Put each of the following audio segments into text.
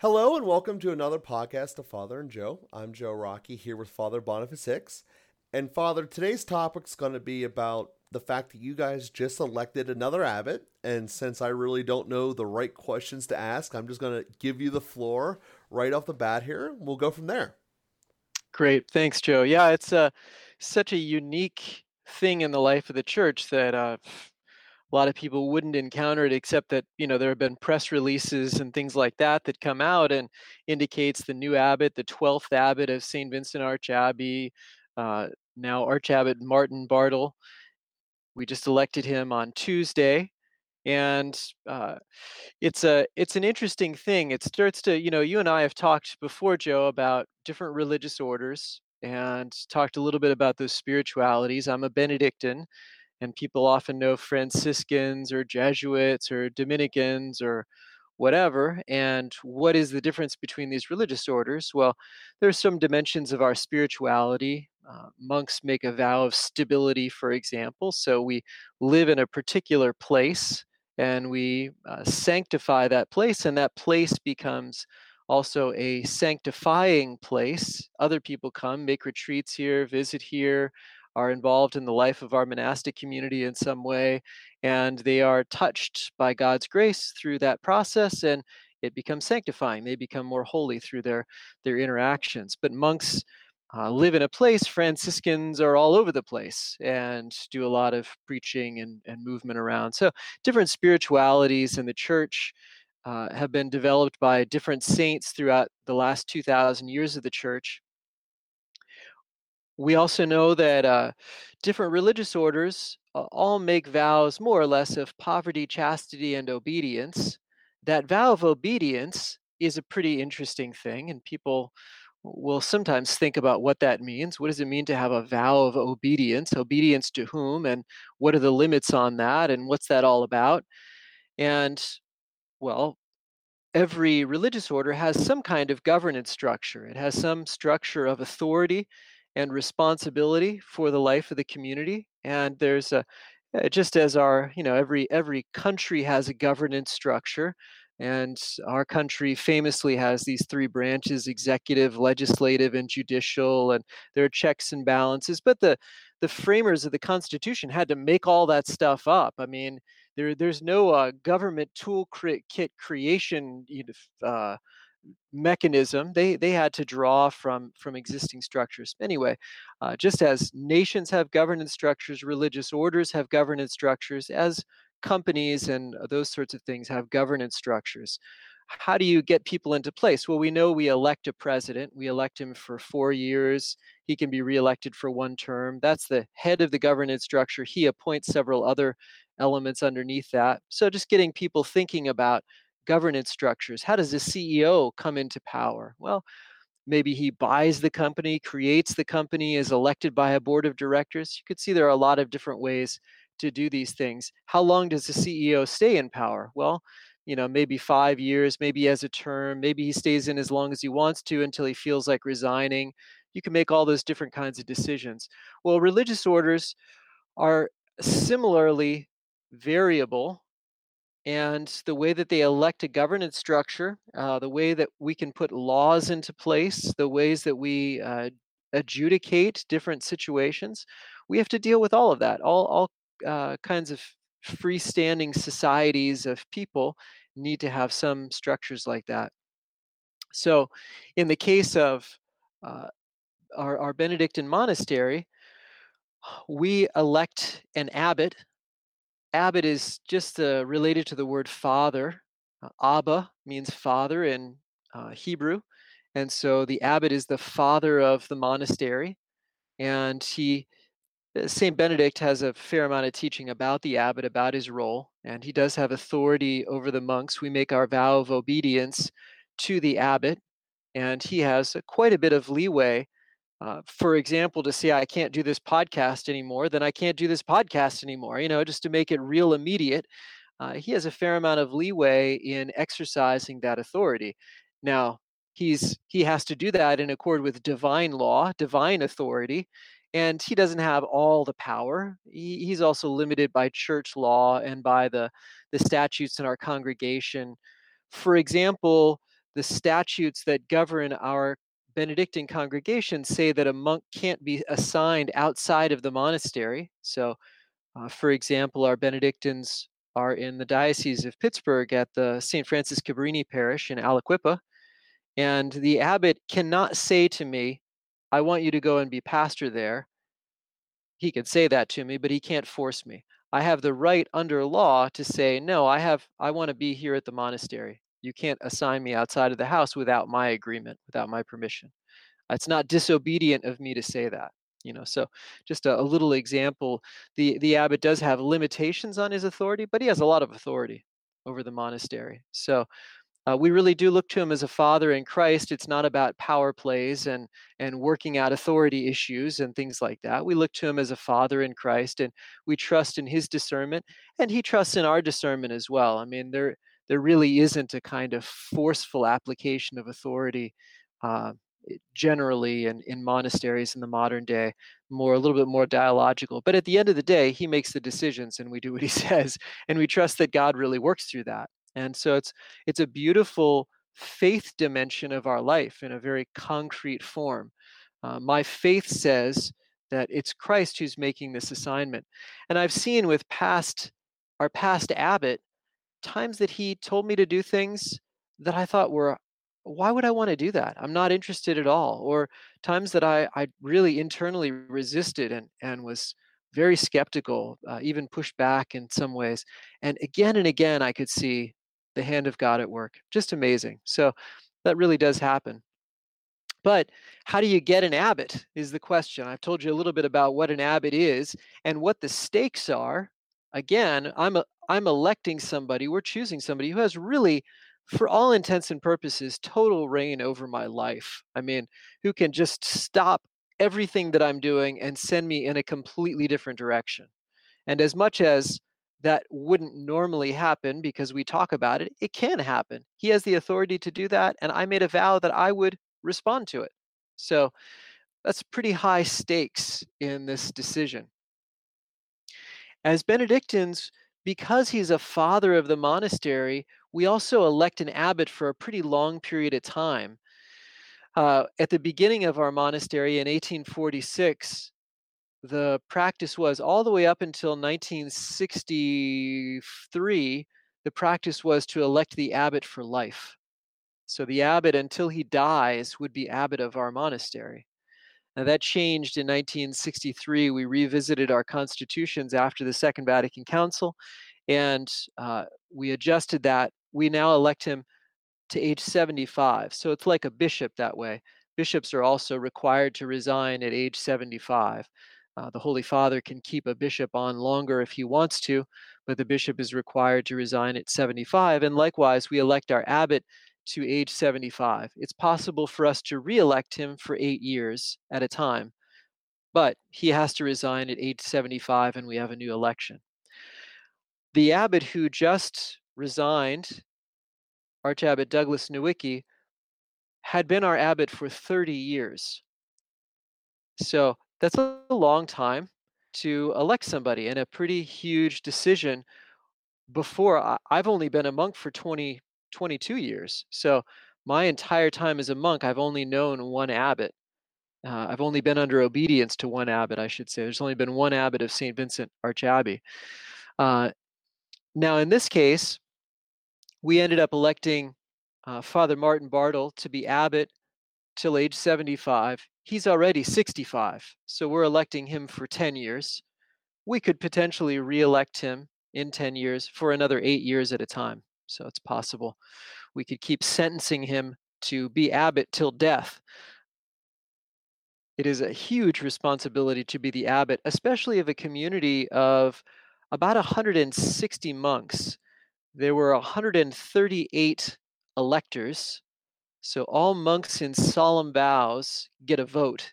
Hello and welcome to another podcast of Father and Joe. I'm Joe Rocky here with Father Boniface Hicks. And Father, today's topic is going to be about the fact that you guys just elected another abbot. And since I really don't know the right questions to ask, I'm just going to give you the floor right off the bat here. We'll go from there. Great. Thanks, Joe. Yeah, it's uh, such a unique thing in the life of the church that uh, a lot of people wouldn't encounter it except that you know there have been press releases and things like that that come out and indicates the new abbot the 12th abbot of st vincent arch abbey uh, now arch abbot martin bartel. We just elected him on tuesday and uh, it's a it's an interesting thing. It starts to you know you and i have talked before joe about different religious orders and talked a little bit about those spiritualities. I'm a benedictine and people often know Franciscans or Jesuits or Dominicans or whatever. And what is the difference between these religious orders? Well, there's some dimensions of our spirituality. Uh, monks make a vow of stability, for example. So we live in a particular place and we uh, sanctify that place, and that place becomes also a sanctifying place. Other people come, make retreats here, visit here, are involved in the life of our monastic community in some way, and they are touched by God's grace through that process, and it becomes sanctifying. They become more holy through their their interactions. But monks uh, live in a place. Franciscans are all over the place and do a lot of preaching and, and movement around. So different spiritualities in the church. Uh, have been developed by different saints throughout the last 2,000 years of the church. We also know that uh, different religious orders uh, all make vows more or less of poverty, chastity, and obedience. That vow of obedience is a pretty interesting thing, and people will sometimes think about what that means. What does it mean to have a vow of obedience? Obedience to whom? And what are the limits on that? And what's that all about? And, well, every religious order has some kind of governance structure, it has some structure of authority and responsibility for the life of the community. And there's a uh, just as our you know every every country has a governance structure and our country famously has these three branches executive legislative and judicial and there are checks and balances but the the framers of the constitution had to make all that stuff up i mean there there's no uh, government toolkit creation you know, uh, mechanism they they had to draw from from existing structures. Anyway uh, just as nations have governance structures religious orders have governance structures as companies and those sorts of things have governance structures how do you get people into place? Well we know we elect a president we elect him for four years he can be reelected for one term that's the head of the governance structure he appoints several other elements underneath that. So just getting people thinking about governance structures. How does a CEO come into power? Well, maybe he buys the company, creates the company, is elected by a board of directors. You could see there are a lot of different ways to do these things. How long does the CEO stay in power? Well, you know, maybe five years, maybe as a term, maybe he stays in as long as he wants to until he feels like resigning. You can make all those different kinds of decisions. Well, religious orders are similarly variable and the way that they elect a governance structure, uh, the way that we can put laws into place, the ways that we uh, adjudicate different situations, we have to deal with all of that. All, all uh, kinds of freestanding societies of people need to have some structures like that. So, in the case of uh, our, our Benedictine monastery, we elect an abbot Abbot is just uh, related to the word father. Uh, Abba means father in uh, Hebrew. And so the abbot is the father of the monastery. And he, uh, St. Benedict has a fair amount of teaching about the abbot, about his role. And he does have authority over the monks. We make our vow of obedience to the abbot. And he has quite a bit of leeway uh, for example, to say I can't do this podcast anymore, then I can't do this podcast anymore. You know, just to make it real immediate. Uh, he has a fair amount of leeway in exercising that authority. Now, he's he has to do that in accord with divine law, divine authority, and he doesn't have all the power. He, he's also limited by church law and by the the statutes in our congregation. For example, the statutes that govern our Benedictine congregation say that a monk can't be assigned outside of the monastery. So, uh, for example, our Benedictines are in the Diocese of Pittsburgh at the St. Francis Cabrini Parish in Aliquippa. And the abbot cannot say to me, I want you to go and be pastor there. He can say that to me, but he can't force me. I have the right under law to say, no, I have I want to be here at the monastery. You can't assign me outside of the house without my agreement, without my permission. It's not disobedient of me to say that. You know, so just a, a little example. The the abbot does have limitations on his authority, but he has a lot of authority over the monastery. So uh, we really do look to him as a father in Christ. It's not about power plays and and working out authority issues and things like that. We look to him as a father in Christ, and we trust in his discernment, and he trusts in our discernment as well. I mean, there there really isn't a kind of forceful application of authority uh, generally in, in monasteries in the modern day more a little bit more dialogical. But at the end of the day he makes the decisions and we do what he says and we trust that god really works through that. And so it's it's a beautiful faith dimension of our life in a very concrete form. Uh, my faith says that it's christ who's making this assignment. And i've seen with past our past abbot times that he told me to do things that I thought were, why would I want to do that? I'm not interested at all. Or times that I, I really internally resisted and, and was very skeptical, uh, even pushed back in some ways. And again and again, I could see the hand of God at work. Just amazing. So that really does happen. But how do you get an abbot is the question. I've told you a little bit about what an abbot is and what the stakes are. Again, I'm a, I'm electing somebody, we're choosing somebody who has really, for all intents and purposes, total reign over my life. I mean, who can just stop everything that I'm doing and send me in a completely different direction. And as much as that wouldn't normally happen because we talk about it, it can happen. He has the authority to do that. And I made a vow that I would respond to it. So that's pretty high stakes in this decision. As Benedictines, because he's a father of the monastery, we also elect an abbot for a pretty long period of time. Uh, at the beginning of our monastery in 1846, the practice was all the way up until 1963, the practice was to elect the abbot for life. So the abbot, until he dies, would be abbot of our monastery. Now, that changed in 1963. We revisited our constitutions after the Second Vatican Council, and uh, we adjusted that. We now elect him to age 75. So it's like a bishop that way. Bishops are also required to resign at age 75. Uh, the Holy Father can keep a bishop on longer if he wants to, but the bishop is required to resign at 75. And likewise, we elect our abbot to age 75. It's possible for us to re-elect him for eight years at a time, but he has to resign at age 75 and we have a new election. The abbot who just resigned, Archabbot Douglas Nowicki, had been our abbot for 30 years. So that's a long time to elect somebody and a pretty huge decision before I've only been a monk for 20 22 years. So my entire time as a monk, I've only known one abbot. Uh, I've only been under obedience to one abbot, I should say. There's only been one abbot of St. Vincent Archabbey. Uh, now, in this case, we ended up electing uh, Father Martin Bartel to be abbot till age 75. He's already 65, so we're electing him for 10 years. We could potentially re elect him in 10 years for another eight years at a time. So it's possible we could keep sentencing him to be abbot till death. It is a huge responsibility to be the abbot, especially of a community of about 160 monks. There were 138 electors. So all monks in solemn vows get a vote.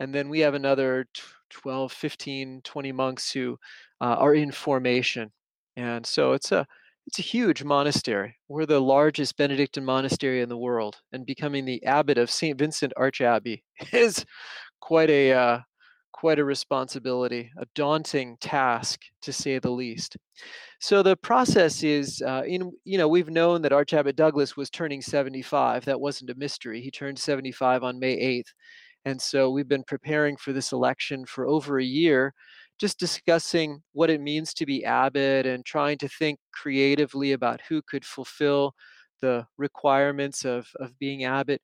And then we have another 12, 15, 20 monks who uh, are in formation. And so it's a it's a huge monastery. We're the largest Benedictine monastery in the world, and becoming the abbot of St. Vincent Archabbey is quite a uh, quite a responsibility, a daunting task to say the least. So the process is, uh, in you know, we've known that Archabbot Douglas was turning 75. That wasn't a mystery. He turned 75 on May 8th, and so we've been preparing for this election for over a year, just discussing what it means to be abbot and trying to think creatively about who could fulfill the requirements of of being abbot.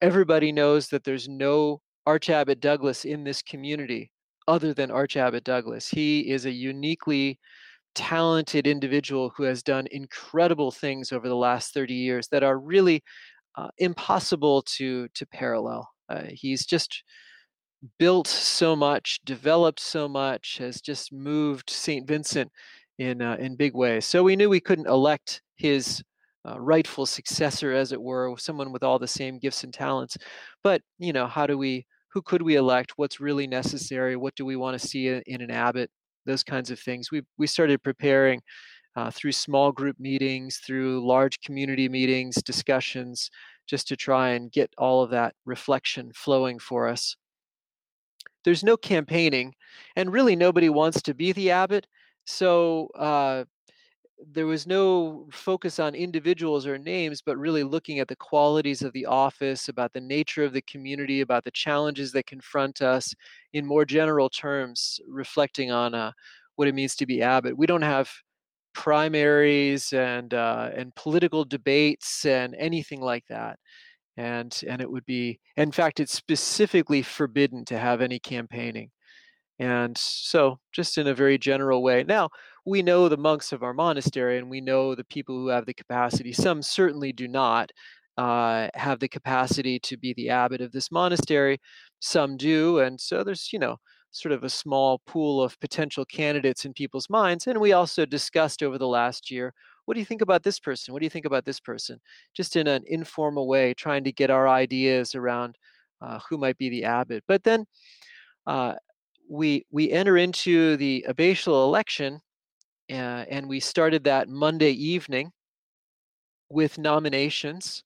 Everybody knows that there's no Archabbot Douglas in this community other than Archabbot Douglas. He is a uniquely talented individual who has done incredible things over the last 30 years that are really uh, impossible to to parallel. Uh, he's just built so much, developed so much, has just moved St. Vincent in uh, in big ways. So we knew we couldn't elect his uh, rightful successor, as it were, someone with all the same gifts and talents. But you know, how do we? Who could we elect? What's really necessary? What do we want to see in, an abbot? those kinds of things. We we started preparing uh, through small group meetings, through large community meetings, discussions, just to try and get all of that reflection flowing for us. There's no campaigning, and really nobody wants to be the abbot. So uh, there was no focus on individuals or names, but really looking at the qualities of the office, about the nature of the community, about the challenges that confront us in more general terms, reflecting on uh, what it means to be abbot. We don't have primaries and uh, and political debates and anything like that. And and it would be, in fact, it's specifically forbidden to have any campaigning. And so, just in a very general way. Now, we know the monks of our monastery and we know the people who have the capacity. Some certainly do not uh, have the capacity to be the abbot of this monastery. Some do. And so, there's, you know, sort of a small pool of potential candidates in people's minds. And we also discussed over the last year what do you think about this person? What do you think about this person? Just in an informal way, trying to get our ideas around uh, who might be the abbot. But then, uh, we we enter into the abbatial election, uh, and we started that Monday evening with nominations.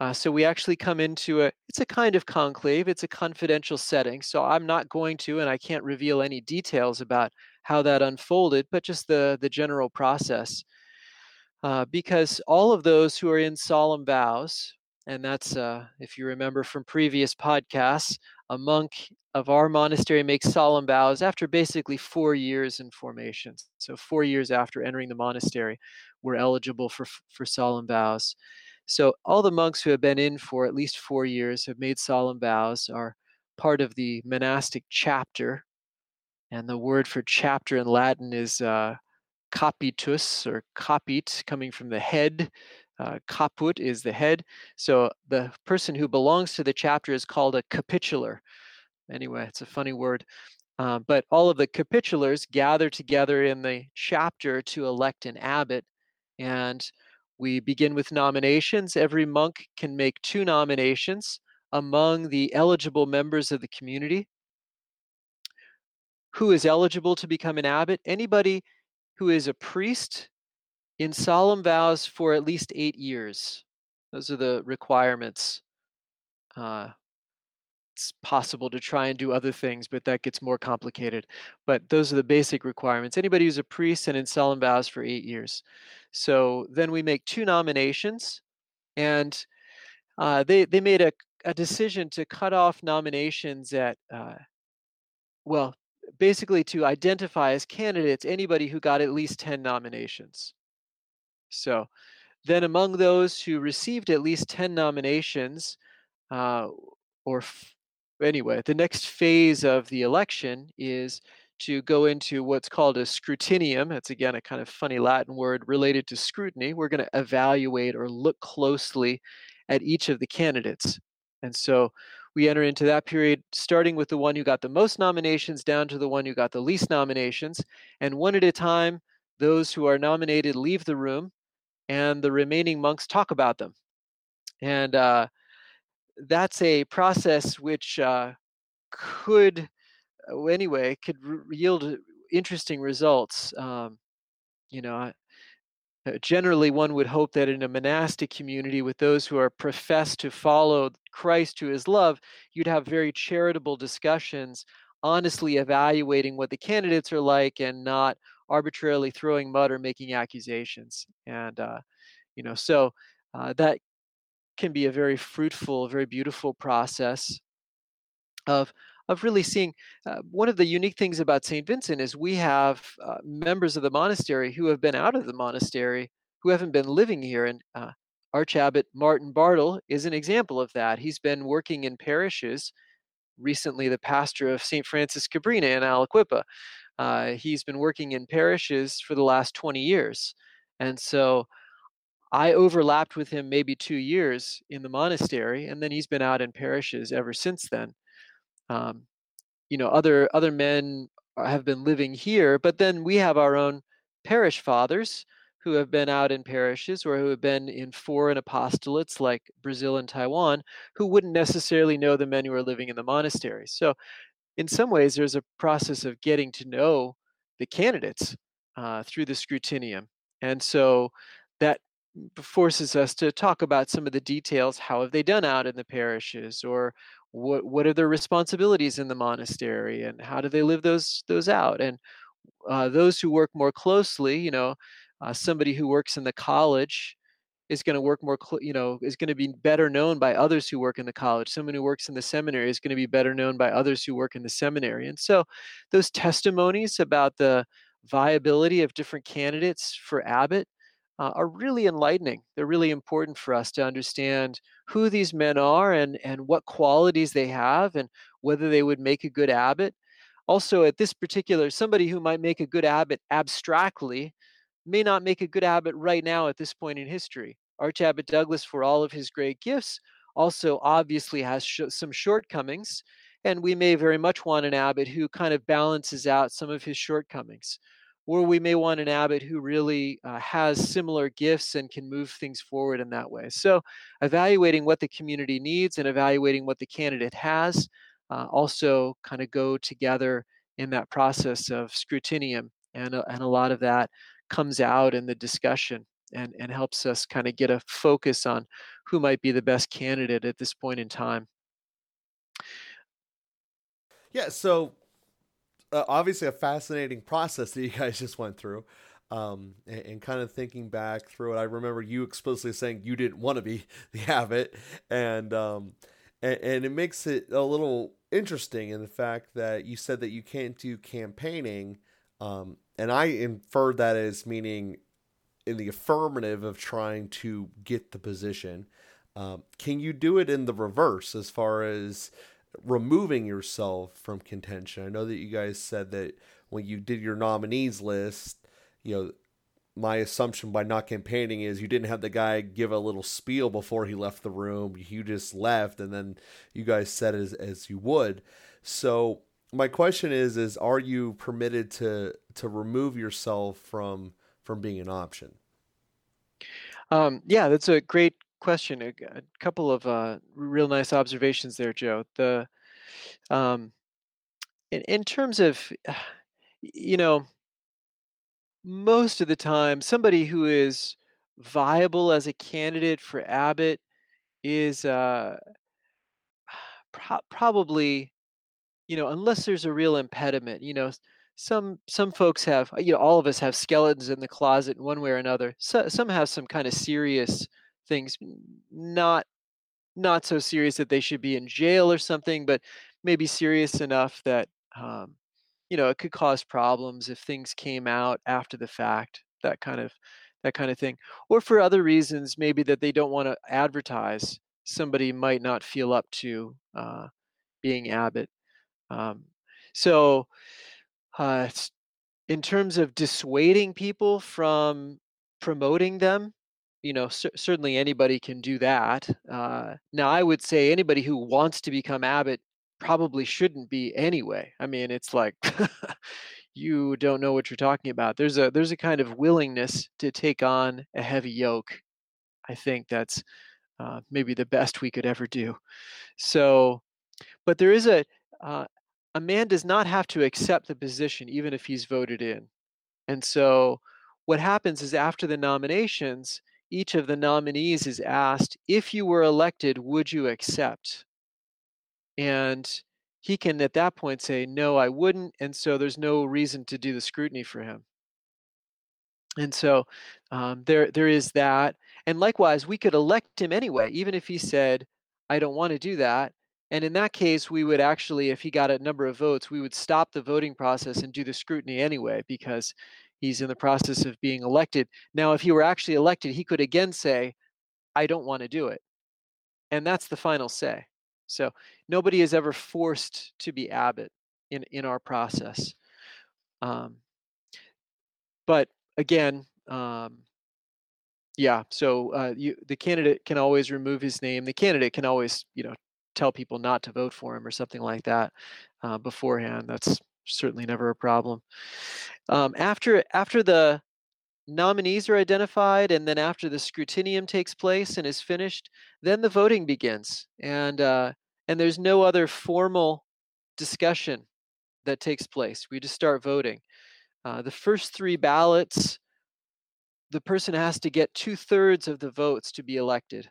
Uh, so we actually come into a it's a kind of conclave. It's a confidential setting. So I'm not going to, and I can't reveal any details about how that unfolded, but just the the general process. Uh, because all of those who are in solemn vows, and that's uh, if you remember from previous podcasts, a monk of our monastery makes solemn vows after basically four years in formation. So four years after entering the monastery, we're eligible for for solemn vows. So all the monks who have been in for at least four years have made solemn vows, are part of the monastic chapter, and the word for chapter in Latin is uh, capitus or capit, coming from the head. Uh, caput is the head. So the person who belongs to the chapter is called a capitular. Anyway, it's a funny word. Uh, but all of the capitulars gather together in the chapter to elect an abbot. And we begin with nominations. Every monk can make two nominations among the eligible members of the community. Who is eligible to become an abbot? Anybody who is a priest in solemn vows for at least eight years. Those are the requirements. Uh, it's possible to try and do other things, but that gets more complicated. But those are the basic requirements. Anybody who's a priest and in solemn vows for eight years. So then we make two nominations, and uh, they they made a, a decision to cut off nominations at uh, well, basically to identify as candidates anybody who got at least 10 nominations. So then among those who received at least 10 nominations, uh, or f- anyway, the next phase of the election is to go into what's called a scrutinium. It's again a kind of funny Latin word related to scrutiny. We're going to evaluate or look closely at each of the candidates. And so we enter into that period starting with the one who got the most nominations down to the one who got the least nominations. And one at a time, those who are nominated leave the room and the remaining monks talk about them. And uh, that's a process which uh, could, uh, anyway, could yield interesting results. Um, you know, uh, generally one would hope that in a monastic community with those who are professed to follow Christ to his love, you'd have very charitable discussions honestly evaluating what the candidates are like and not arbitrarily throwing mud or making accusations. And, uh, you know, so uh, that can be a very fruitful, very beautiful process of of really seeing uh, one of the unique things about St. Vincent is we have uh, members of the monastery who have been out of the monastery who haven't been living here. And uh, Archabbot Martin Bartel is an example of that. He's been working in parishes, recently, the pastor of St. Francis Cabrini in Aliquippa. Uh, he's been working in parishes for the last 20 years. And so I overlapped with him maybe two years in the monastery, and then he's been out in parishes ever since then. Um, you know, other other men have been living here, but then we have our own parish fathers who have been out in parishes or who have been in foreign apostolates like Brazil and Taiwan, who wouldn't necessarily know the men who are living in the monasteries. So, in some ways, there's a process of getting to know the candidates uh, through the scrutinium. And so that forces us to talk about some of the details. How have they done out in the parishes, or what what are their responsibilities in the monastery, and how do they live those those out? And uh, those who work more closely, you know, uh, somebody who works in the college is going to work more, cl- you know, is going to be better known by others who work in the college. Someone who works in the seminary is going to be better known by others who work in the seminary. And so, those testimonies about the viability of different candidates for abbot uh, are really enlightening. They're really important for us to understand who these men are and, and what qualities they have and whether they would make a good abbot. Also, at this particular, somebody who might make a good abbot abstractly may not make a good abbot right now at this point in history. Archabbot Douglas, for all of his great gifts, also obviously has sh- some shortcomings, and we may very much want an abbot who kind of balances out some of his shortcomings or we may want an abbot who really uh, has similar gifts and can move things forward in that way. So, evaluating what the community needs and evaluating what the candidate has uh, also kind of go together in that process of scrutinium, and, uh, and a lot of that comes out in the discussion and, and helps us kind of get a focus on who might be the best candidate at this point in time. Yeah, so uh, obviously a fascinating process that you guys just went through. Um, and, and, kind of thinking back through it, I remember you explicitly saying you didn't want to be the abbot, and um, and, and it makes it a little interesting in the fact that you said that you can't do campaigning, um, and I inferred that as meaning in the affirmative of trying to get the position. Um, can you do it in the reverse as far as removing yourself from contention. I know that you guys said that when you did your nominees list, you know, my assumption by not campaigning is you didn't have the guy give a little spiel before he left the room. You just left and then you guys said as as you would. So my question is is are you permitted to to remove yourself from from being an option? Um, yeah, that's a great question. A, a couple of uh, real nice observations there, Joe. The um, in, in terms of, you know, most of the time, somebody who is viable as a candidate for abbot is uh, pro- probably, you know, unless there's a real impediment. You know, some some folks have, you know, all of us have skeletons in the closet in one way or another. So, some have some kind of serious things not not so serious that they should be in jail or something, but maybe serious enough that um, you know it could cause problems if things came out after the fact. That kind of that kind of thing, or for other reasons, maybe that they don't want to advertise. Somebody might not feel up to uh, being Abbot. Um, so, uh, in terms of dissuading people from promoting them, you know, certainly anybody can do that. Uh, now, I would say anybody who wants to become abbot probably shouldn't be anyway. I mean, it's like you don't know what you're talking about. There's a there's a kind of willingness to take on a heavy yoke. I think that's uh, maybe the best we could ever do. So, but there is a uh, a man does not have to accept the position even if he's voted in. And so, what happens is after the nominations each of the nominees is asked, if you were elected, would you accept? And he can at that point say, no, I wouldn't. And so there's no reason to do the scrutiny for him. And so um, there, there is that. And likewise, we could elect him anyway, even if he said, I don't want to do that. And in that case, we would actually, if he got a number of votes, we would stop the voting process and do the scrutiny anyway, because he's in the process of being elected. Now, if he were actually elected, he could again say, I don't want to do it. And that's the final say. So nobody is ever forced to be abbot in, in our process. Um, but again, um, yeah, so uh, you, the candidate can always remove his name. The candidate can always, you know, tell people not to vote for him or something like that uh, beforehand. That's certainly never a problem. Um, after after the nominees are identified and then after the scrutinium takes place and is finished, then the voting begins. And uh, and there's no other formal discussion that takes place. We just start voting. Uh, the first three ballots, the person has to get two thirds of the votes to be elected.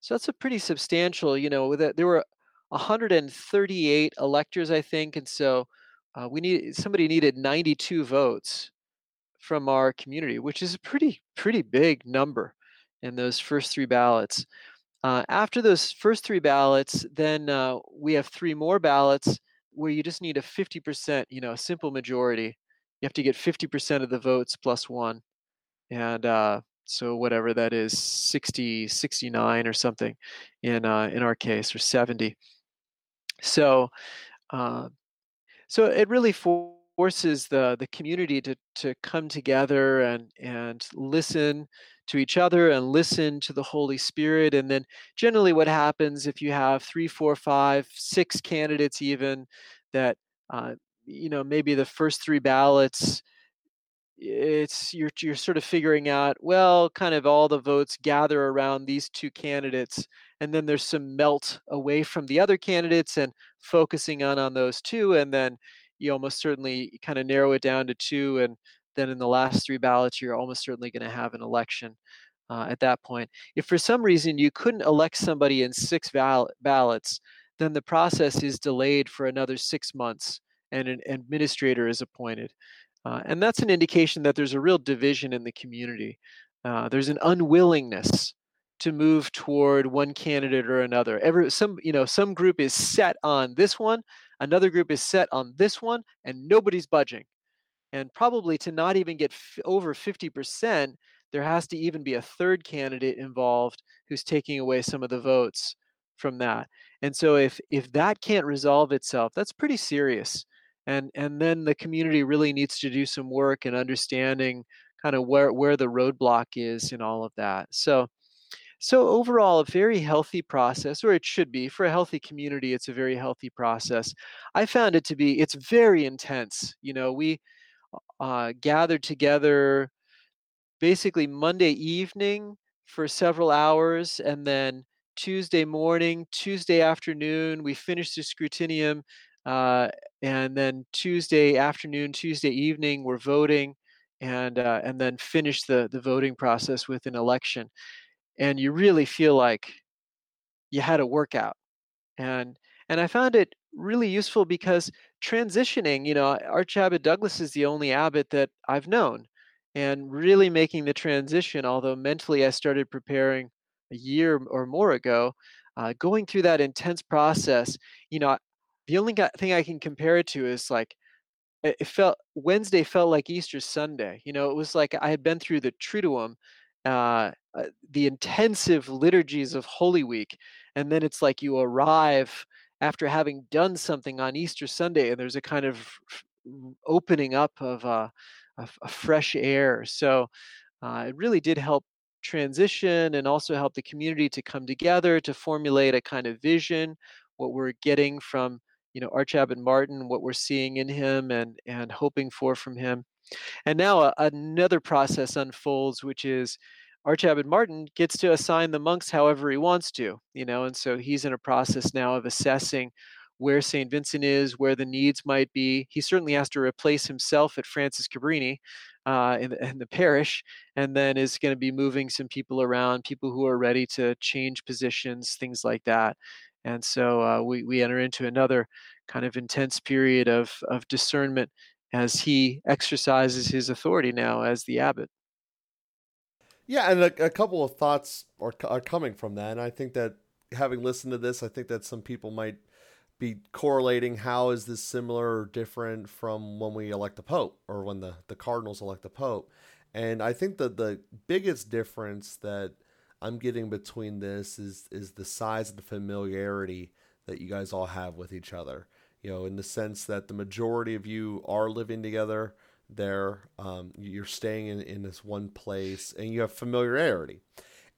So that's a pretty substantial, you know, there were 138 electors, I think, and so uh, we need somebody needed 92 votes from our community, which is a pretty pretty big number in those first three ballots. Uh, after those first three ballots, then uh, we have three more ballots where you just need a 50%, you know, a simple majority. You have to get 50% of the votes plus one. And uh, so whatever that is, 60, 69 or something in, uh, in our case, or 70. So, uh, so it really forces the, the community to, to come together and, and listen to each other and listen to the Holy Spirit. And then generally, what happens if you have three, four, five, six candidates, even that, uh, you know, maybe the first three ballots, it's you're you're sort of figuring out well kind of all the votes gather around these two candidates and then there's some melt away from the other candidates and focusing on on those two and then you almost certainly kind of narrow it down to two and then in the last three ballots, you're almost certainly going to have an election uh, at that point. If for some reason you couldn't elect somebody in six val- ballots, then the process is delayed for another six months and an administrator is appointed. Uh, and that's an indication that there's a real division in the community. Uh, there's an unwillingness to move toward one candidate or another. Every some you know some group is set on this one, another group is set on this one, and nobody's budging. And probably to not even get f- over 50% there has to even be a third candidate involved who's taking away some of the votes from that. And so if if that can't resolve itself that's pretty serious. And and then the community really needs to do some work in understanding kind of where where the roadblock is in all of that. So so overall a very healthy process or it should be for a healthy community it's a very healthy process. I found it to be it's very intense you know we uh, gathered together basically Monday evening for several hours, and then Tuesday morning, Tuesday afternoon, we finished the scrutinium, uh, and then Tuesday afternoon, Tuesday evening, we're voting, and uh, and then finish the the voting process with an election, and you really feel like you had a workout, and and I found it really useful because transitioning, you know, Archabbot Douglas is the only abbot that I've known. And really making the transition, although mentally I started preparing a year or more ago, uh, going through that intense process, you know, the only thing I can compare it to is like, it felt Wednesday felt like Easter Sunday. You know, it was like I had been through the Triduum, uh, uh, the intensive liturgies of Holy Week, and then it's like you arrive after having done something on Easter Sunday, and there's a kind of opening up of uh, a, a, fresh air. So uh, it really did help transition and also help the community to come together to formulate a kind of vision, what we're getting from you know Archabbot Martin, what we're seeing in him and and hoping for from him. And now uh, another process unfolds, which is Archabbot Martin gets to assign the monks however he wants to, you know, and so he's in a process now of assessing where St. Vincent is, where the needs might be. He certainly has to replace himself at Francis Cabrini uh, in, the, in the parish, and then is going to be moving some people around, people who are ready to change positions, things like that. And so uh, we, we enter into another kind of intense period of, of discernment as he exercises his authority now as the abbot. Yeah, and a, a couple of thoughts are, are coming from that. And I think that having listened to this, I think that some people might be correlating how is this similar or different from when we elect the Pope or when the, the Cardinals elect the Pope. And I think that the biggest difference that I'm getting between this is is the size of the familiarity that you guys all have with each other. You know, in the sense that the majority of you are living together there. Um, you're staying in, in this one place and you have familiarity.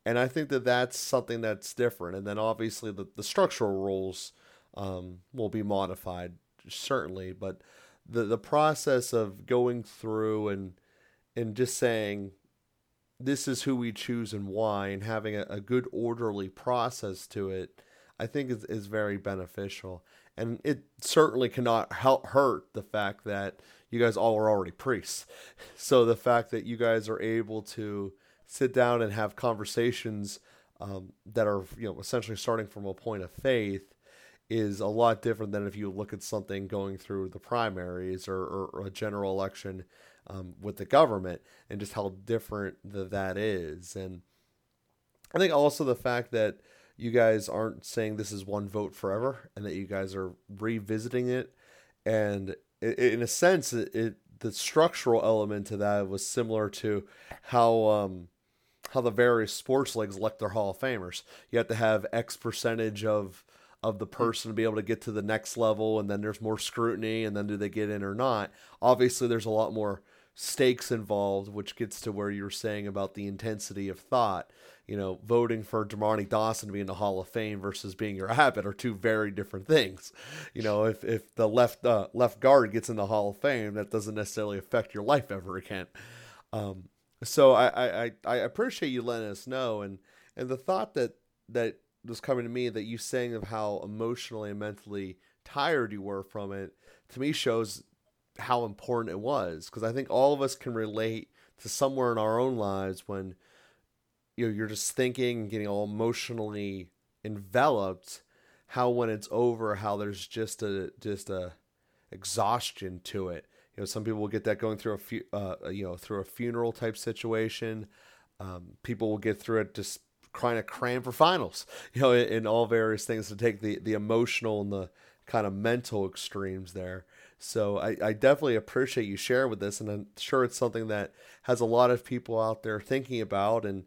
And I think that that's something that's different. And then obviously the, the structural rules um, will be modified, certainly. But the, the process of going through and, and just saying, this is who we choose and why, and having a, a good orderly process to it, I think is, is very beneficial. And it certainly cannot help hurt the fact that you guys all are already priests. So the fact that you guys are able to sit down and have conversations um, that are, you know, essentially starting from a point of faith is a lot different than if you look at something going through the primaries or, or, or a general election um, with the government and just how different the, that is. And I think also the fact that you guys aren't saying this is one vote forever and that you guys are revisiting it. And in a sense, it, it the structural element to that was similar to how um, how the various sports leagues elect their Hall of Famers. You have to have X percentage of of the person to be able to get to the next level, and then there's more scrutiny, and then do they get in or not? Obviously, there's a lot more stakes involved, which gets to where you are saying about the intensity of thought. You know, voting for Dermontti Dawson to be in the Hall of Fame versus being your abbot are two very different things. You know, if if the left uh, left guard gets in the Hall of Fame, that doesn't necessarily affect your life ever again. Um, so I, I I appreciate you letting us know, and and the thought that that was coming to me that you saying of how emotionally and mentally tired you were from it to me shows how important it was because I think all of us can relate to somewhere in our own lives when you know you're just thinking getting all emotionally enveloped how when it's over how there's just a just a exhaustion to it you know some people will get that going through a few uh, you know through a funeral type situation um, people will get through it just trying to cram for finals you know in, in all various things to take the the emotional and the kind of mental extremes there so I, I definitely appreciate you sharing with this, and I'm sure it's something that has a lot of people out there thinking about. And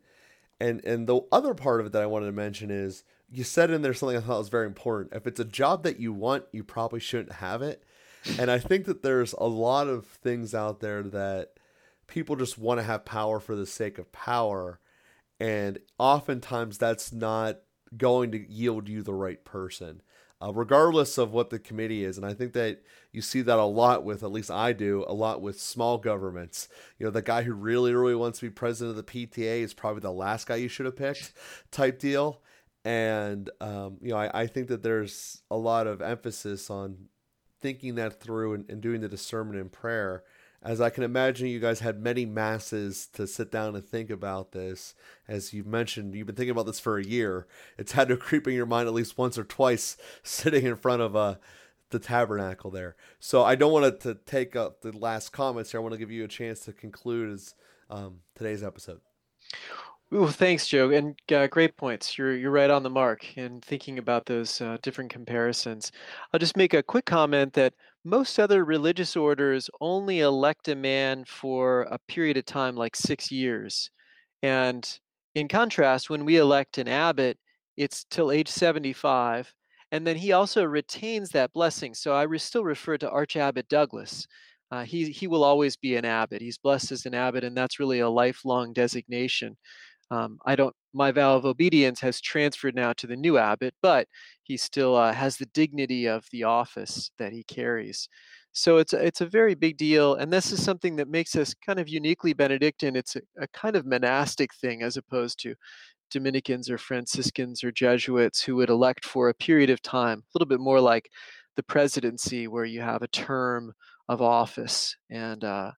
and and the other part of it that I wanted to mention is you said in there something I thought was very important. If it's a job that you want, you probably shouldn't have it. And I think that there's a lot of things out there that people just want to have power for the sake of power. And oftentimes that's not going to yield you the right person uh, regardless of what the committee is. And I think that you see that a lot with, at least I do, a lot with small governments. You know, the guy who really, really wants to be president of the PTA is probably the last guy you should have picked, type deal. And, um, you know, I, I think that there's a lot of emphasis on thinking that through and, and doing the discernment in prayer as I can imagine you guys had many masses to sit down and think about this. As you mentioned, you've been thinking about this for a year. It's had to creep in your mind at least once or twice sitting in front of uh, the tabernacle there. So I don't want to take up the last comments here. I want to give you a chance to conclude as, um, today's episode. Ooh, thanks, Joe, and uh, great points. You're you're right on the mark in thinking about those uh, different comparisons. I'll just make a quick comment that most other religious orders only elect a man for a period of time like six years. And in contrast, when we elect an abbot, it's till age 75. And then he also retains that blessing. So I re- still refer to Archabbot Douglas. Uh, he, he will always be an abbot. He's blessed as an abbot, and that's really a lifelong designation. Um, I don't. My vow of obedience has transferred now to the new abbot, but he still uh, has the dignity of the office that he carries. So it's it's a very big deal, and this is something that makes us kind of uniquely Benedictine. It's a, a kind of monastic thing as opposed to Dominicans or Franciscans or Jesuits who would elect for a period of time, a little bit more like the presidency, where you have a term of office and uh,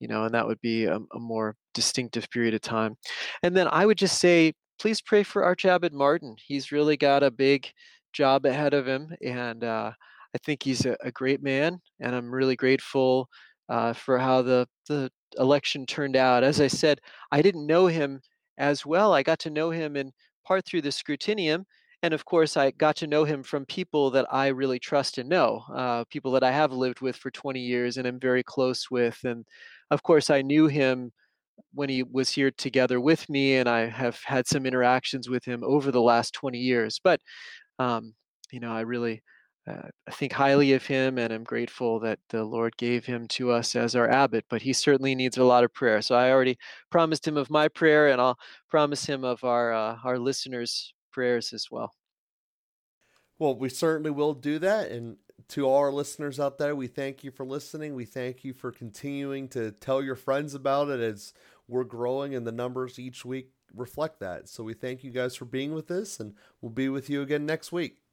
you know, and that would be a, a, more distinctive period of time. And then I would just say, please pray for Archabbot Martin. He's really got a big job ahead of him, and uh, I think he's a, a great man, and I'm really grateful uh, for how the the election turned out. As I said, I didn't know him as well. I got to know him in part through the scrutinium, and of course, I got to know him from people that I really trust and know, uh, people that I have lived with for 20 years and am very close with. And of course, I knew him when he was here together with me, and I have had some interactions with him over the last 20 years. But um, you know, I really uh, I think highly of him, and I'm grateful that the Lord gave him to us as our abbot. But he certainly needs a lot of prayer. So I already promised him of my prayer, and I'll promise him of our uh, our listeners' prayers as well. Well, we certainly will do that. And to all our listeners out there, we thank you for listening. We thank you for continuing to tell your friends about it as we're growing, and the numbers each week reflect that. So we thank you guys for being with us, and we'll be with you again next week.